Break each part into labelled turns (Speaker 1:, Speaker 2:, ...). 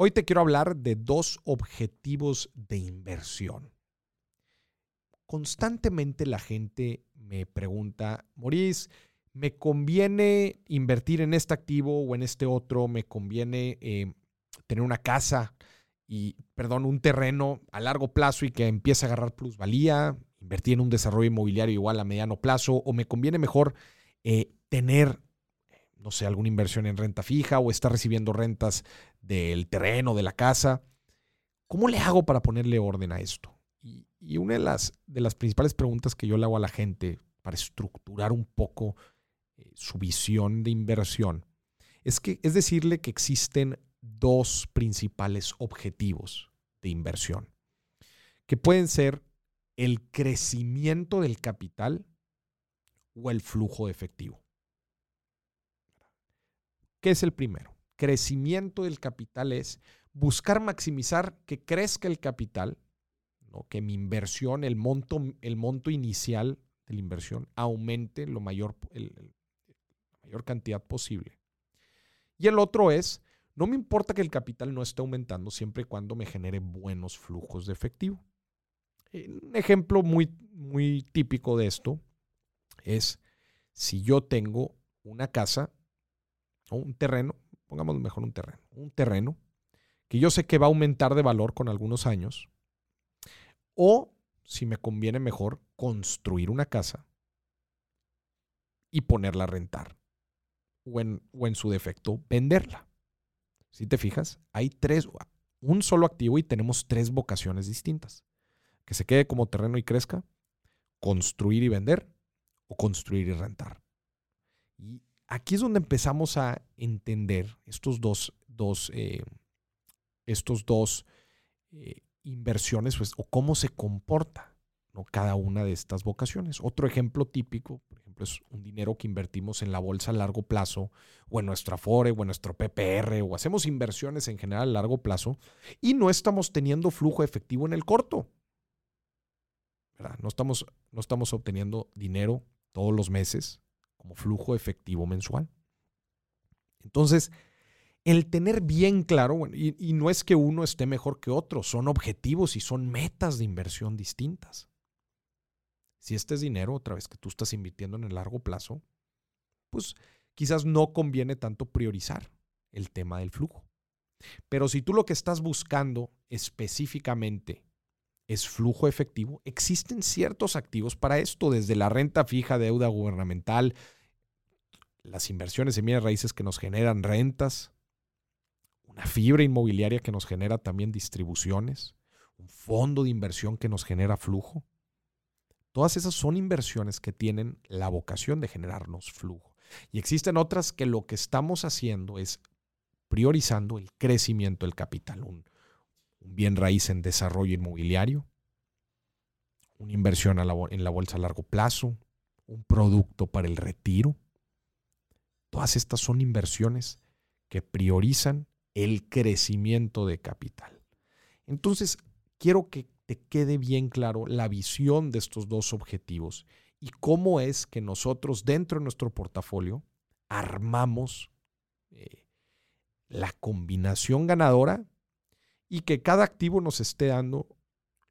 Speaker 1: Hoy te quiero hablar de dos objetivos de inversión. Constantemente la gente me pregunta, Maurice, ¿me conviene invertir en este activo o en este otro? ¿Me conviene eh, tener una casa y, perdón, un terreno a largo plazo y que empiece a agarrar plusvalía? ¿Invertir en un desarrollo inmobiliario igual a mediano plazo? ¿O me conviene mejor eh, tener no sé, alguna inversión en renta fija o está recibiendo rentas del terreno, de la casa. ¿Cómo le hago para ponerle orden a esto? Y, una de las, de las principales preguntas que yo le hago a la gente para estructurar un poco eh, su visión de inversión es, que, es decirle que existen dos principales objetivos de inversión, que pueden ser el crecimiento del capital o el flujo de efectivo. ¿Qué es el primero? Crecimiento del capital es buscar maximizar que crezca el capital, ¿no? que mi inversión, el monto, el monto inicial de la inversión aumente lo mayor, la mayor cantidad posible. Y el otro es, no me importa que el capital no esté aumentando siempre y cuando me genere buenos flujos de efectivo. Un ejemplo muy, muy típico de esto es si yo tengo una casa o un terreno, pongamos mejor un terreno, un terreno que yo sé que va a aumentar de valor con algunos años, o si me conviene mejor construir una casa y ponerla a rentar, o en, su defecto venderla. Si te fijas, hay tres, un solo activo y tenemos tres vocaciones distintas. Que se quede como terreno y crezca, construir y vender, o construir y rentar. Y aquí es donde empezamos a entender estos dos, eh, estos dos eh, inversiones pues, o cómo se comporta cada una de estas vocaciones. Otro ejemplo típico, por ejemplo, es un dinero que invertimos en la bolsa a largo plazo o en nuestra Afore o en nuestro PPR o hacemos inversiones en general a largo plazo y no estamos teniendo flujo efectivo en el corto. No, estamos, no estamos obteniendo dinero todos los meses como flujo efectivo mensual. Entonces, el tener bien claro, y, no es que uno esté mejor que otro, son objetivos y son metas de inversión distintas. Si este es dinero, otra vez que tú estás invirtiendo en el largo plazo, pues quizás no conviene tanto priorizar el tema del flujo. Pero si tú lo que estás buscando específicamente es flujo efectivo, existen ciertos activos para esto, desde la renta fija, deuda gubernamental, las inversiones en bienes raíces que nos generan rentas, una fibra inmobiliaria que nos genera también distribuciones, un fondo de inversión que nos genera flujo. Todas esas son inversiones que tienen la vocación de generarnos flujo. Y existen otras que lo que estamos haciendo es priorizando el crecimiento del capital, un, un bien raíz en desarrollo inmobiliario, una inversión en la bolsa a largo plazo, un producto para el retiro. Todas estas son inversiones que priorizan el crecimiento de capital. Entonces, quiero que te quede bien claro la visión de estos dos objetivos y cómo es que nosotros dentro de nuestro portafolio armamos eh, la combinación ganadora y que cada activo nos esté dando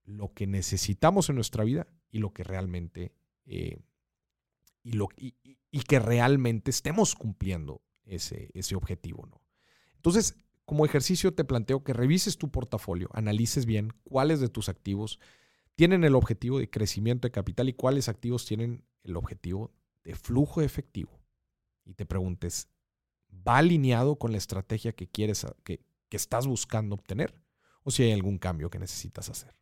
Speaker 1: lo que necesitamos en nuestra vida y lo que realmente eh, y, lo, y, que realmente estemos cumpliendo ese, ese objetivo. ¿no? Entonces, como ejercicio te planteo que revises tu portafolio, analices bien cuáles de tus activos tienen el objetivo de crecimiento de capital y cuáles activos tienen el objetivo de flujo efectivo. Y te preguntes, ¿va alineado con la estrategia que quieres, que, que estás buscando obtener? O si hay algún cambio que necesitas hacer.